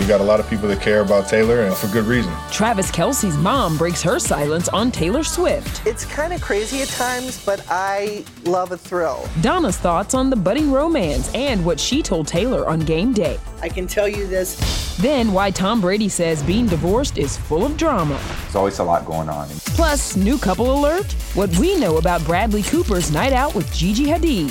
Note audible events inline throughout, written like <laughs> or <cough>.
You got a lot of people that care about Taylor, and for good reason. Travis Kelce's mom breaks her silence on Taylor Swift. It's kind of crazy at times, but I love a thrill. Donna's thoughts on the budding romance and what she told Taylor on game day. I can tell you this. Then, why Tom Brady says being divorced is full of drama. There's always a lot going on. Plus, new couple alert what we know about Bradley Cooper's night out with Gigi Hadid.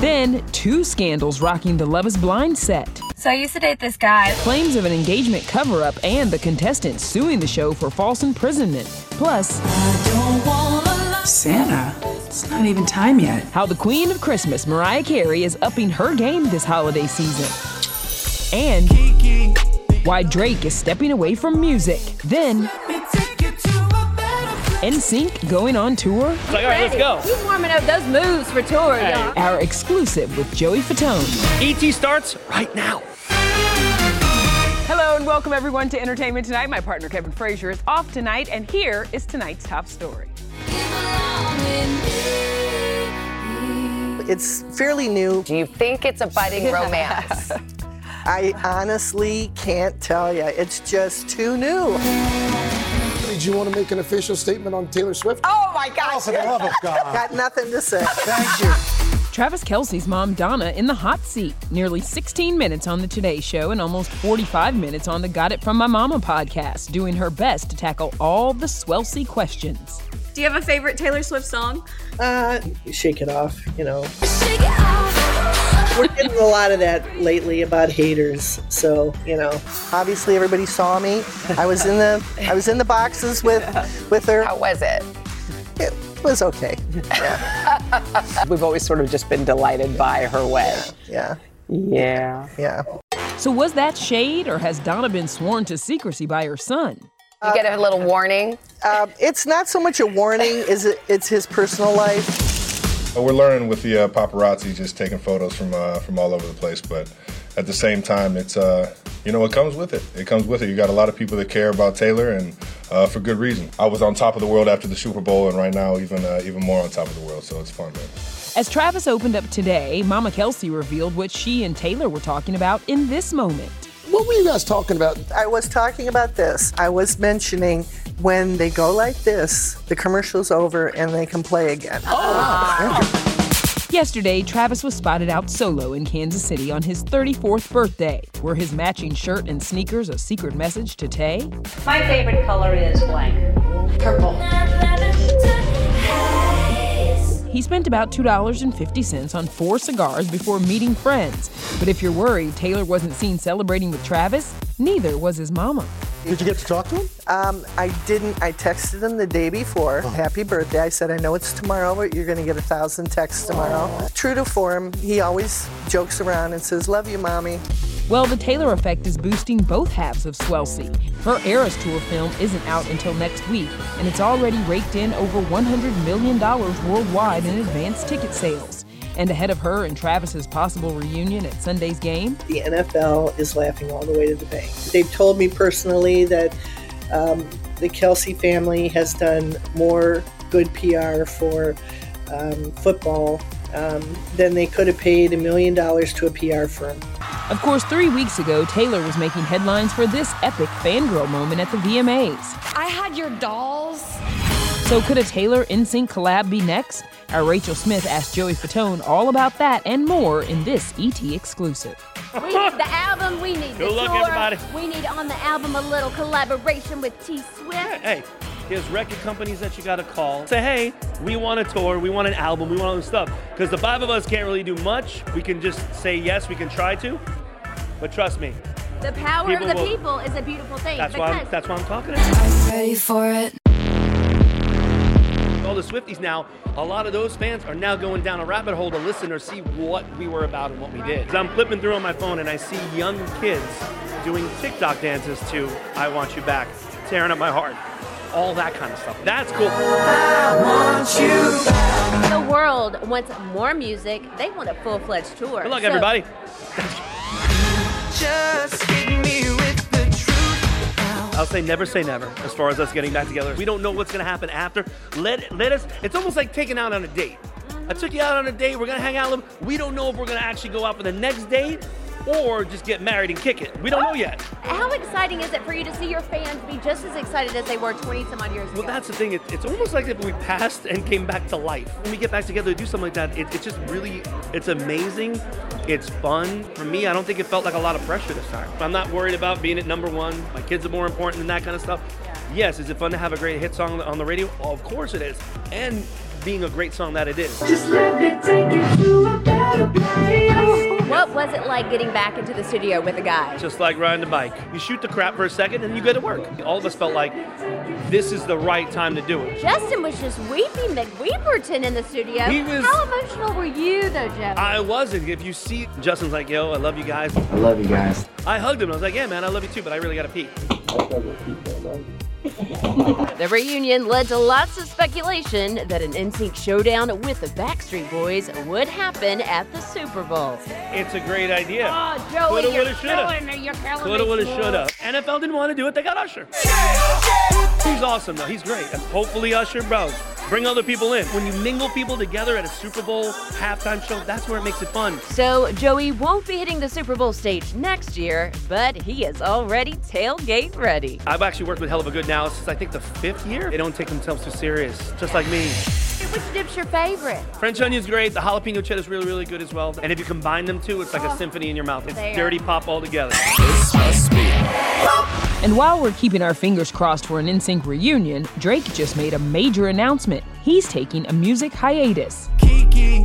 Then, two scandals rocking the Love is Blind set. So I used to date this guy. Claims of an engagement cover up and the contestant suing the show for false imprisonment. Plus, Santa, it's not even time yet. How the Queen of Christmas, Mariah Carey, is upping her game this holiday season. And why Drake is stepping away from music. Then, NSYNC going on tour. It's like, all right, let's go. You warming up those moves for tour, Hey. y'all. Our exclusive with Joey Fatone. ET starts right now. Hello and welcome everyone to Entertainment Tonight. My partner Kevin Frazier is off tonight, and here is tonight's top story. It's fairly new. Do you think it's a budding romance? <laughs> I honestly can't tell you. It's just too new. Did you want to make an official statement on Taylor Swift? Oh my gosh! Oh, for the love of God. <laughs> Got nothing to say. Thank you. Travis Kelce's mom, Donna, in the hot seat. Nearly 16 minutes on The Today Show and almost 45 minutes on the Got It From My Mama podcast, doing her best to tackle all the swelsy questions. Do you have a favorite Taylor Swift song? Uh, shake it off, you know. We're getting a lot of that lately about haters. So, you know, obviously everybody saw me. I was in the I was in the boxes with with her. How was it? It was okay. Yeah. We've always sort of just been delighted by her way. Yeah. Yeah. Yeah. So, was that shade, or has Donna been sworn to secrecy by her son? You get a little warning. Um, it's not so much a warning, is it? It's his personal life. Uh, We're learning with the uh, paparazzi just taking photos from uh, from all over the place, but at the same time, it's uh, you know it comes with it. It comes with it. You got a lot of people that care about Taylor, and uh, for good reason. I was on top of the world after the Super Bowl, and right now even uh, even more on top of the world. So it's fun, man. As Travis opened up today, Mama Kelce revealed what she and Taylor were talking about in this moment. What were you guys talking about? I was talking about this. I was mentioning when they go like this, the commercial's over and they can play again. Yesterday, Travis was spotted out solo in Kansas City on his 34th birthday. Were his matching shirt and sneakers a secret message to Tay? My favorite color is blank. Purple. He spent about $2.50 on four cigars before meeting friends. But if you're worried Taylor wasn't seen celebrating with Travis, neither was his mama. Did you get to talk to him? Um, I didn't. I texted him the day before. Happy birthday. I said, I know it's tomorrow, but you're going to get a thousand texts tomorrow. True to form, he always jokes around and says, Love you, mommy. Well, the Taylor effect is boosting both halves of Swelsey. Her Eras Tour film isn't out until next week, and it's already raked in over $100 million worldwide in advance ticket sales. And ahead of her and Travis's possible reunion at Sunday's game, The NFL is laughing all the way to the bank. They've told me personally that um, the Kelce family has done more good PR for um, football um, than they could have paid a million dollars to a PR firm. Of course, three weeks ago, Taylor was making headlines for this epic fangirl moment at the VMAs. I had your dolls. So could a Taylor NSYNC collab be next? Our Rachel Smith asked Joey Fatone all about that and more in this ET exclusive. We need the album. We need Good the luck, tour. everybody. We need on the album a little collaboration with T Swift. Hey, there's record companies that you gotta call. Say, hey, we want a tour, we want an album, we want all this stuff. Because the five of us can't really do much. We can just say yes, we can try to. But trust me, The power of the will- people is a beautiful thing. that's why I'm, that's why I'm talking to you. ready for it. All the Swifties now, a lot of those fans are now going down a rabbit hole to listen or see what we were about and what we did. 'Cause I'm flipping through on my phone and I see young kids doing TikTok dances to I Want You Back, tearing up my heart. All that kind of stuff. That's cool. The world wants more music. They want a full fledged tour. Good luck, So- everybody. <laughs> I'll say never say never as far as us getting back together. We don't know what's gonna happen after. Let let us. It's almost like taking out on a date. I took you out on a date. We're gonna hang out. We don't know if we're gonna actually go out for the next date or just get married and kick it. We don't know yet. How exciting is it for you to see your fans be just as excited as they were 20 some odd years ago? Well, that's the thing. It, it's almost like if we passed and came back to life. When we get back together to do something like that, it, it's just really, it's amazing. It's fun. For me, I don't think it felt like a lot of pressure this time. I'm not worried about being at number one. My kids are more important than that kind of stuff. Yes, is it fun to have a great hit song on the radio? of course it is. And being a great song that it is. Just let me take you to a better place. What was it like getting back into the studio with a guy? Just like riding a bike. You shoot the crap for a second and you go to work. All of us felt like this is the right time to do it. Justin was just weeping McWeeperton in the studio. He was- How emotional were you, though, Joe? I wasn't. If you see Justin's like, yo, I love you guys. I love you guys. I hugged him. I was like, yeah, man, I love you too, but I really got to pee. The reunion led to lots of speculation that an NSYNC showdown with the Backstreet Boys would happen at the Super Bowl. It's a great idea. Oh, Joey, Coulda, you're woulda, shoulda. killing. You're killing Coulda, me. woulda, shoulda. NFL didn't want to do it. They got Usher. He's awesome, though. He's great. And hopefully, Usher, bro, bring other people in. When you mingle people together at a Super Bowl halftime show, that's where it makes it fun. So, Joey won't be hitting the Super Bowl stage next year, but he is already tailgate ready. I've actually worked with Heluva Good now since I think the fifth year. They don't take themselves too serious, just like me. Which dip's your favorite? French onion's great. The jalapeno cheddar is really, really good as well. And if you combine them two, it's like a oh, symphony in your mouth. It's There. dirty pop all together. And while we're keeping our fingers crossed for an NSYNC reunion, Drake just made a major announcement. He's taking a music hiatus. Kiki,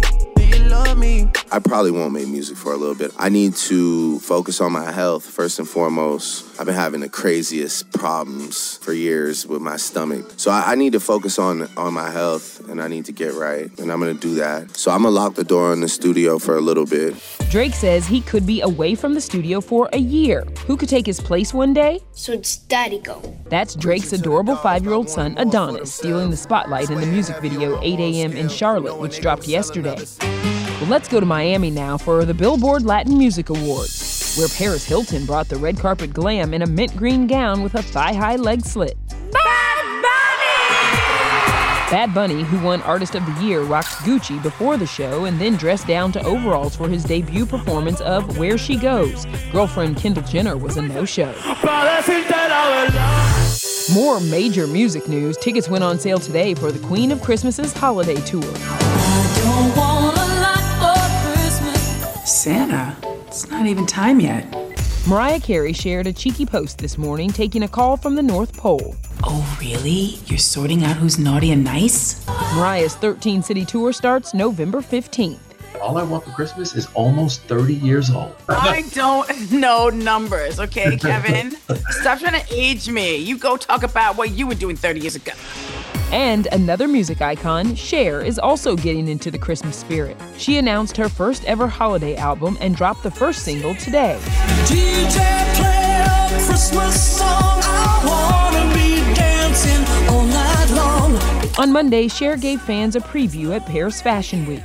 love me? I probably won't make music for a little bit. I need to focus on my health first and foremost. I've been having the craziest problems for years with my stomach. So I, I need to focus on on my health and I need to get right. And I'm gonna do that. So I'm gonna lock the door in the studio for a little bit. Drake says he could be away from the studio for a year. Who could take his place one day? So it's daddy go. That's Drake's adorable five year old son, Adonis, stealing the spotlight in the music video 8 a.m. in Charlotte, which dropped yesterday. Well, let's go to Miami now for the Billboard Latin Music Awards, where Paris Hilton brought the red carpet glam in a mint green gown with a thigh high leg slit. Bad Bunny, who won Artist of the Year, rocked Gucci before the show and then dressed down to overalls for his debut performance of Where She Goes. Girlfriend Kendall Jenner was a no show. More major music news. Tickets went on sale today for the Queen of Christmas's holiday tour. Not even time yet. Mariah Carey shared a cheeky post this morning taking a call from the North Pole. Oh, really? You're sorting out who's naughty and nice? Mariah's 13 city tour starts November 15th. All I Want for Christmas is almost 30 years old. I <laughs> don't know numbers, okay, <laughs> Kevin? Stop trying to age me. You go talk about what you were doing 30 years ago. And another music icon, Cher, is also getting into the Christmas spirit. She announced her first ever holiday album and dropped the first single today. DJ play a Christmas song. I wanna be dancing all night long. On Monday, Cher gave fans a preview at Paris Fashion Week.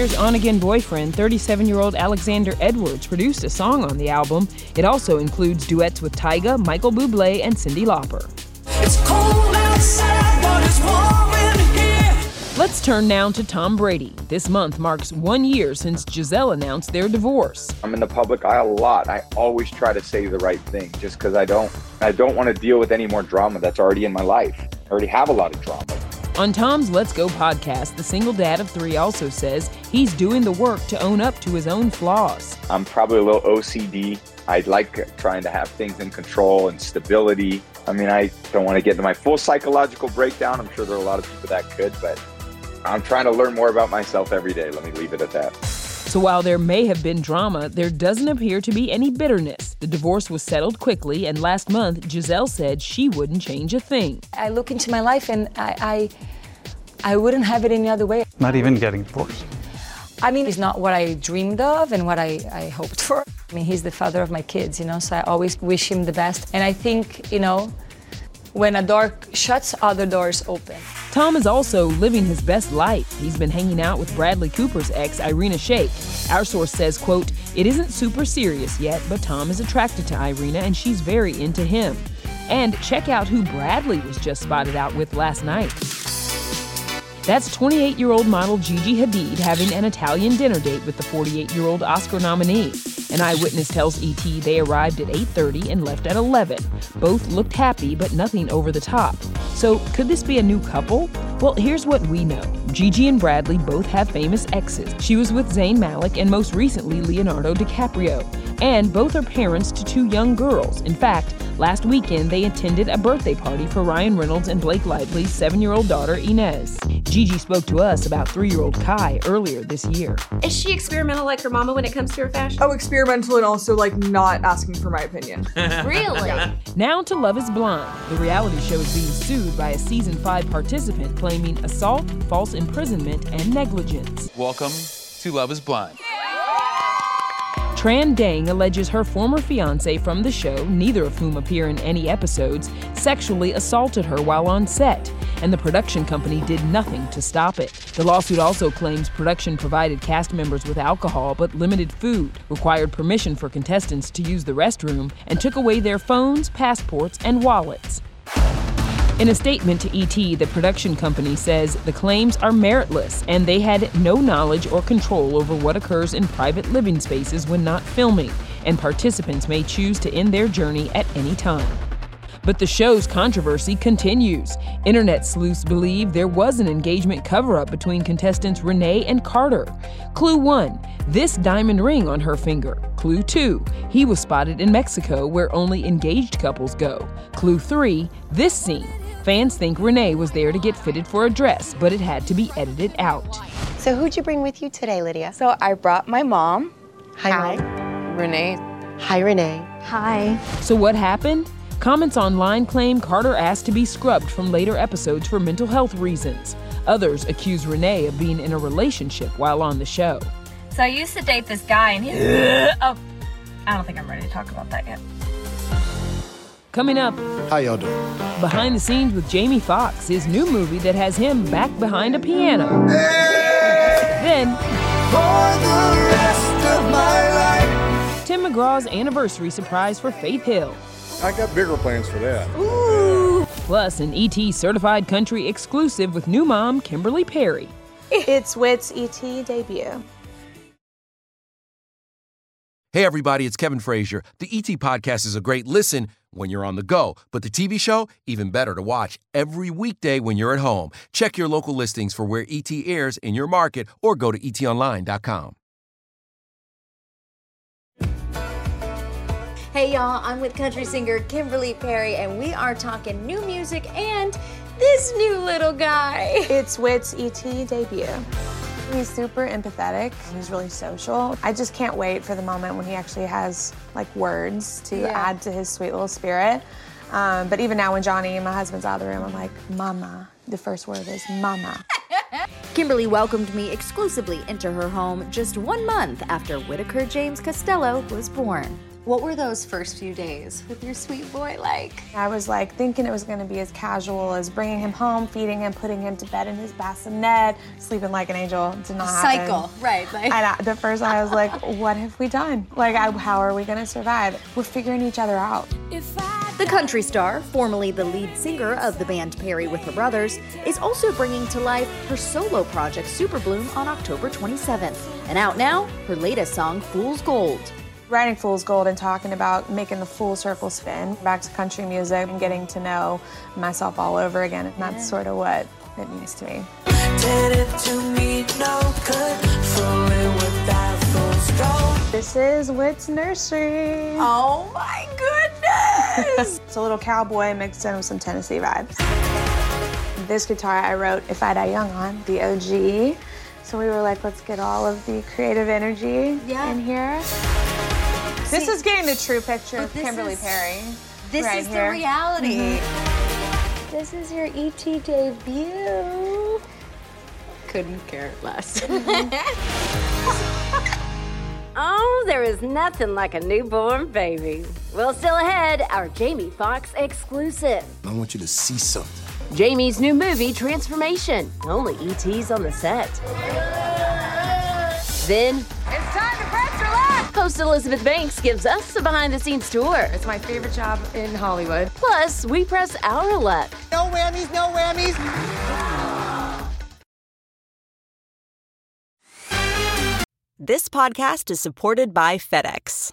Cher's on again boyfriend, 37 year old Alexander Edwards, produced a song on the album. It also includes duets with Tyga, Michael Bublé, and Cyndi Lauper. It's cold outside, but it's warm in here. Let's turn now to Tom Brady. This month marks one year since Gisele announced their divorce. I'm in the public eye a lot. I always try to say the right thing just because I don't I don't want to deal with any more drama that's already in my life. I already have a lot of drama. On Tom's Let's Go podcast, the single dad of three also says he's doing the work to own up to his own flaws. I'm probably a little OCD. I like trying to have things in control and stability. I mean, I don't want to get into my full psychological breakdown. I'm sure there are a lot of people that could, but I'm trying to learn more about myself every day. Let me leave it at that. So while there may have been drama, there doesn't appear to be any bitterness. The divorce was settled quickly, and last month, Gisele said she wouldn't change a thing. I look into my life and I, I, I wouldn't have it any other way. Not even getting divorced. I mean, it's not what I dreamed of and what I, I hoped for. I mean, he's the father of my kids, you know, so I always wish him the best. And I think, you know, when a door shuts, other doors open. Tom is also living his best life. He's been hanging out with Bradley Cooper's ex, Irina Shayk. Our source says, quote, it isn't super serious yet, but Tom is attracted to Irina and she's very into him. And check out who Bradley was just spotted out with last night. That's 28 year old model Gigi Hadid having an Italian dinner date with the 48 year old Oscar nominee. An eyewitness tells ET they arrived at 8:30 and left at 11. Both looked happy, but nothing over the top. So, could this be a new couple? Well, here's what we know. Gigi and Bradley both have famous exes. She was with Zayn Malik and most recently Leonardo DiCaprio. And both are parents to two young girls. In fact, last weekend they attended a birthday party for Ryan Reynolds and Blake Lively's seven year old daughter Inez. Gigi spoke to us about three year old Khai earlier this year. Is she experimental like her mama when it comes to her fashion? Oh, experimental and also like not asking for my opinion. <laughs> really? Now to Love is Blind. The reality show is being sued by a season 5 participant claiming assault, false imprisonment, and negligence. Welcome to Love is Blind. Tran Dang alleges her former fiance from the show, neither of whom appear in any episodes, sexually assaulted her while on set, and the production company did nothing to stop it. The lawsuit also claims production provided cast members with alcohol but limited food, required permission for contestants to use the restroom, and took away their phones, passports, and wallets. In a statement to ET, the production company says the claims are meritless and they had no knowledge or control over what occurs in private living spaces when not filming, and participants may choose to end their journey at any time. But the show's controversy continues. Internet sleuths believe there was an engagement cover up between contestants Renee and Carter. Clue 1 this diamond ring on her finger. Clue 2 he was spotted in Mexico where only engaged couples go. Clue 3 this scene. Fans think Renee was there to get fitted for a dress, but it had to be edited out. So, who'd you bring with you today, Lydia? So I brought my mom. Hi, Renee. Hi, Renee. Hi. So, what happened? Comments online claim Carter asked to be scrubbed from later episodes for mental health reasons. Others accuse Renee of being in a relationship while on the show. So I used to date this guy, and he. <laughs> oh, I don't think I'm ready to talk about that yet. Coming up, How y'all doing? behind the scenes with Jamie Foxx, his new movie that has him back behind a piano. Then, Tim McGraw's anniversary surprise for Faith Hill. I got bigger plans for that. Ooh. Plus, an ET certified country exclusive with new mom Kimberly Perry. It's Whit's ET debut. Hey, everybody, it's Kevin Frazier. The ET Podcast is a great listen when you're on the go, but the TV show, even better to watch every weekday when you're at home. Check your local listings for where ET airs in your market or go to etonline.com. Hey y'all, I'm with country singer Kimberly Perry, and we are talking new music and this new little guy? It's Whit's ET debut. He's super empathetic. He's really social. I just can't wait for the moment when he actually has like words to Yeah. add to his sweet little spirit. Um, but even now, when Johnny, my husband's out of the room, I'm like, Mama. The first word is Mama. <laughs> Kimberly welcomed me exclusively into her home just one month after Whitaker James Costello was born. What were those first few days with your sweet boy like? I was like thinking it was going to be as casual as bringing him home, feeding him, putting him to bed in his bassinet, sleeping like an angel. Did not happen. Cycle, right? Like And I, the first time I was like, what have we done? Like, I, how are we going to survive? We're figuring each other out. The country star, formerly the lead singer of the band Perry with her brothers, is also bringing to life her solo project Super Bloom on October 27th. And out now, her latest song Fool's Gold. Writing Fool's Gold and talking about making the full circle spin back to country music and getting to know myself all over again. And that's sort of what it means to me. Did it to me no good, fooling with that fool's gold. This is Whit's Nursery. Oh my goodness! <laughs> it's a little cowboy mixed in with some Tennessee vibes. This guitar I wrote If I Die Young on, the OG. So we were like, let's get all of the creative energy in here. This is getting the true picture of Kimberly is- Perry. this right is the here. reality. Mhm. This is your ET debut. Couldn't care less. <laughs> <laughs> Oh, there is nothing like a newborn baby. Well, still ahead, our Jamie Foxx exclusive. I want you to see something. Jamie's new movie, Transformation. Only ET's on the set. Then, It's time to press relax. Host Elizabeth Banks gives us a behind the scenes tour. It's my favorite job in Hollywood. Plus, we press our luck. No whammies, no whammies. This podcast is supported by FedEx.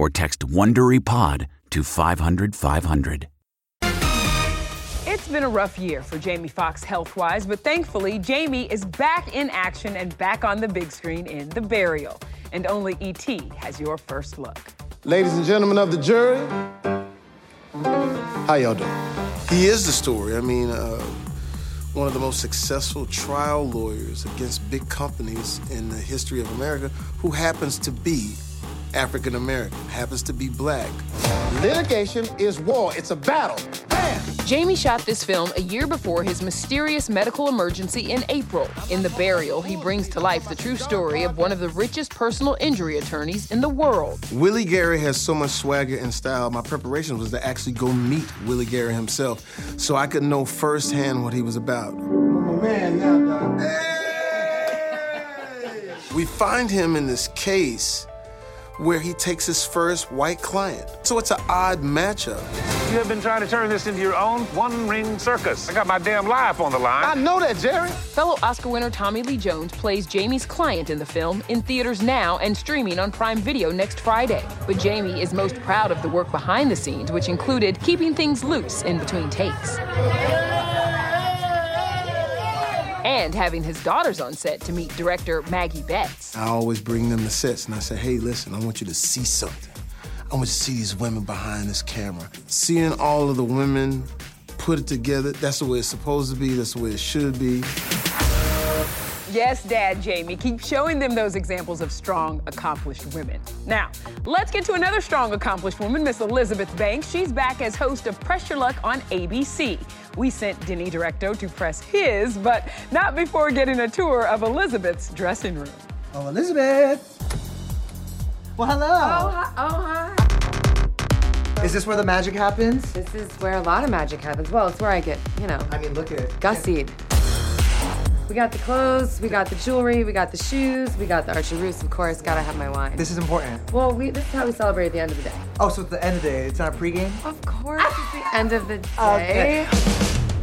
or text WonderyPod to 500 500. It's been a rough year for Jamie Foxx health wise, but thankfully, Jamie is back in action and back on the big screen in The Burial. And only E.T. has your first look. Ladies and gentlemen of the jury, how y'all doing? He is the story. I mean, uh, one of the most successful trial lawyers against big companies in the history of America who happens to be African American, happens to be black. Litigation is war, it's a battle. Jamie shot this film a year before his mysterious medical emergency in April. In The Burial, he brings to life the true story of one of the richest personal injury attorneys in the world. Willie Gary has so much swagger and style. My preparation was to actually go meet Willie Gary himself so I could know firsthand what he was about. We find him in this case where he takes his first white client. So it's an odd matchup. You have been trying to turn this into your own one ring circus. I got my damn life on the line. I know that, Jerry. Fellow Oscar winner Tommy Lee Jones plays Jamie's client in the film, in theaters now and streaming on Prime Video next Friday. But Jamie is most proud of the work behind the scenes, which included keeping things loose in between takes. And having his daughters on set to meet director Maggie Betts. I always bring them to sets and I say, hey, listen, I want you to see something. I want you to see these women behind this camera. Seeing all of the women put it together, that's the way it's supposed to be, that's the way it should be. Yes, Dad Jamie. Keep showing them those examples of strong, accomplished women. Now, let's get to another strong, accomplished woman, Miss Elizabeth Banks. She's back as host of Press Your Luck on ABC. We sent Denny Directo to press his, but not before getting a tour of Elizabeth's dressing room. Oh, Elizabeth. Well, hello. Oh, hi. Oh, hi. Is this where the magic happens? This is where a lot of magic happens. Well, it's where I get, you know. I mean, look at it. Gussied. We got the clothes, we got the jewelry, we got the shoes, we got the Archie Roos, of course. Gotta have my wine. This is important. Well, we, this is how we celebrate at the end of the day. Oh, so it's the end of the day. It's not a pregame? Of course, it's the end of the day. Okay.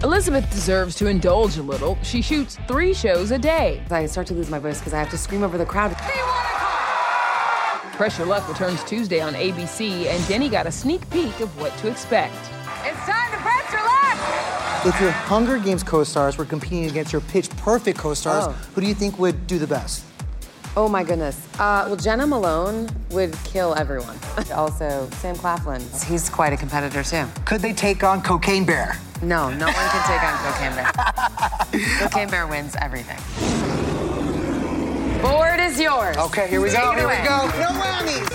Elizabeth deserves to indulge a little. She shoots three shows a day. I start to lose my voice because I have to scream over the crowd. Press Your Luck returns Tuesday on ABC, and Denny got a sneak peek of what to expect. It's time to press your luck! If your Hunger Games co-stars were competing against your Pitch Perfect co-stars, Oh. who do you think would do the best? Oh my goodness. Uh, well, Jena Malone would kill everyone. <laughs> also, Sam Claflin. He's quite a competitor, too. Could they take on Cocaine Bear? No, no one can take on Cocaine Bear. <laughs> Cocaine Bear wins everything. Board is yours. Okay, here we Take go. it Here away. we go. No whammies.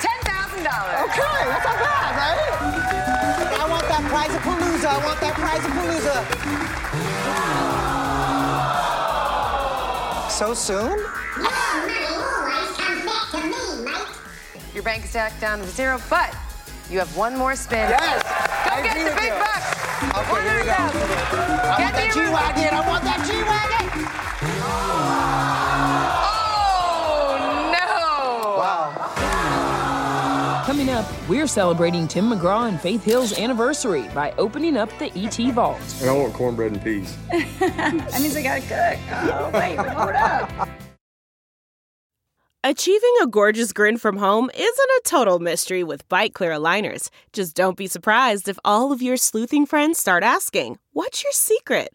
Ten thousand dollars. Okay, that's not bad, right? I want that prize of Palooza. I want that prize of Palooza. So soon? Your bank is stacked down to zero, but you have one more spin. Yes, Go I get the big you. bucks. Okay, here we go. 100,000. I Get want that G-Wagon. I want that G-Wagon. We're celebrating Tim McGraw and Faith Hill's anniversary by opening up the ET Vault. And I want cornbread and peas. <laughs> that means I gotta cook. Oh, wait, hold up. Achieving a gorgeous grin from home isn't a total mystery with Byte Clear aligners. Just don't be surprised if all of your sleuthing friends start asking, What's your secret?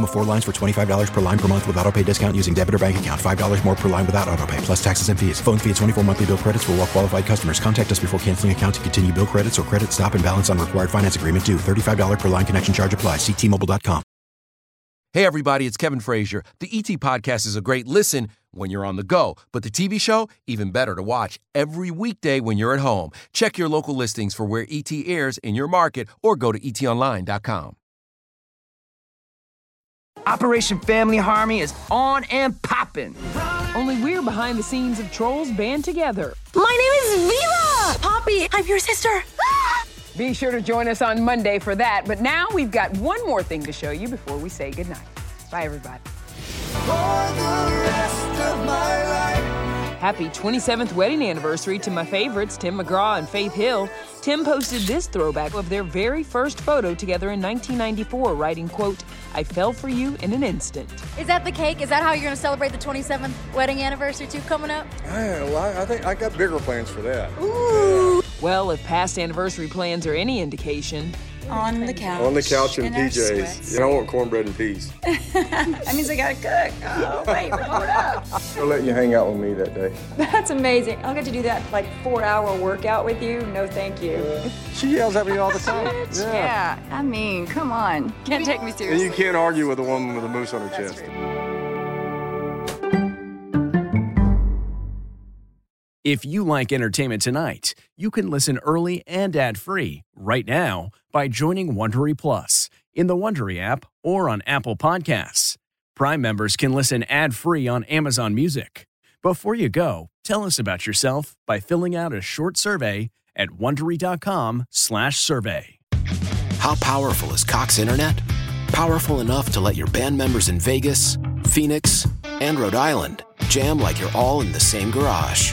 Minimum of four lines for $25 per line per month with auto pay discount using debit or bank account. $5 more per line without auto pay, plus taxes and fees. Phone fee at 24 monthly bill credits for all well qualified customers. Contact us before canceling account to continue bill credits or credit stop and balance on required finance agreement due. $35 per line connection charge apply. Ctmobile.com. Hey, everybody, it's Kevin Frazier. The ET Podcast is a great listen when you're on the go, but the TV show, even better to watch every weekday when you're at home. Check your local listings for where ET airs in your market or go to etonline.com. Operation Family Harmony is on and popping. Only we're behind the scenes of Trolls Band Together. My name is Viva! Poppy, I'm your sister. <gasps> Be sure to join us on Monday for that. But now we've got one more thing to show you before we say goodnight. Bye, everybody. Happy 27th wedding anniversary to my favorites, Tim McGraw and Faith Hill. Tim posted this throwback of their very first photo together in 1994, writing, quote, I fell for you in an instant. Is that the cake? Is that how you're going to celebrate the 27th wedding anniversary too coming up? Yeah, well, I, I think I got bigger plans for that. Ooh. Well, if past anniversary plans are any indication, On the couch. On the couch in in PJs. sweats. And I want cornbread and peas. <laughs> that means I gotta cook. Oh, wait, hold up. I'll let you hang out with me that day. That's amazing. I'll get to do that like four hour workout with you. No, thank you. <laughs> She yells at me all the time. Yeah. I mean, come on. Can't take me seriously. And seriously. you can't argue with a woman with a moose on her chest. If you like entertainment tonight, you can listen early and ad-free right now by joining Wondery Plus in the Wondery app or on Apple Podcasts. Prime members can listen ad-free on Amazon Music. Before you go, tell us about yourself by filling out a short survey at wondery.com/survey. How powerful is Cox Internet? Powerful enough to let your band members in Vegas, Phoenix, and Rhode Island jam like you're all in the same garage.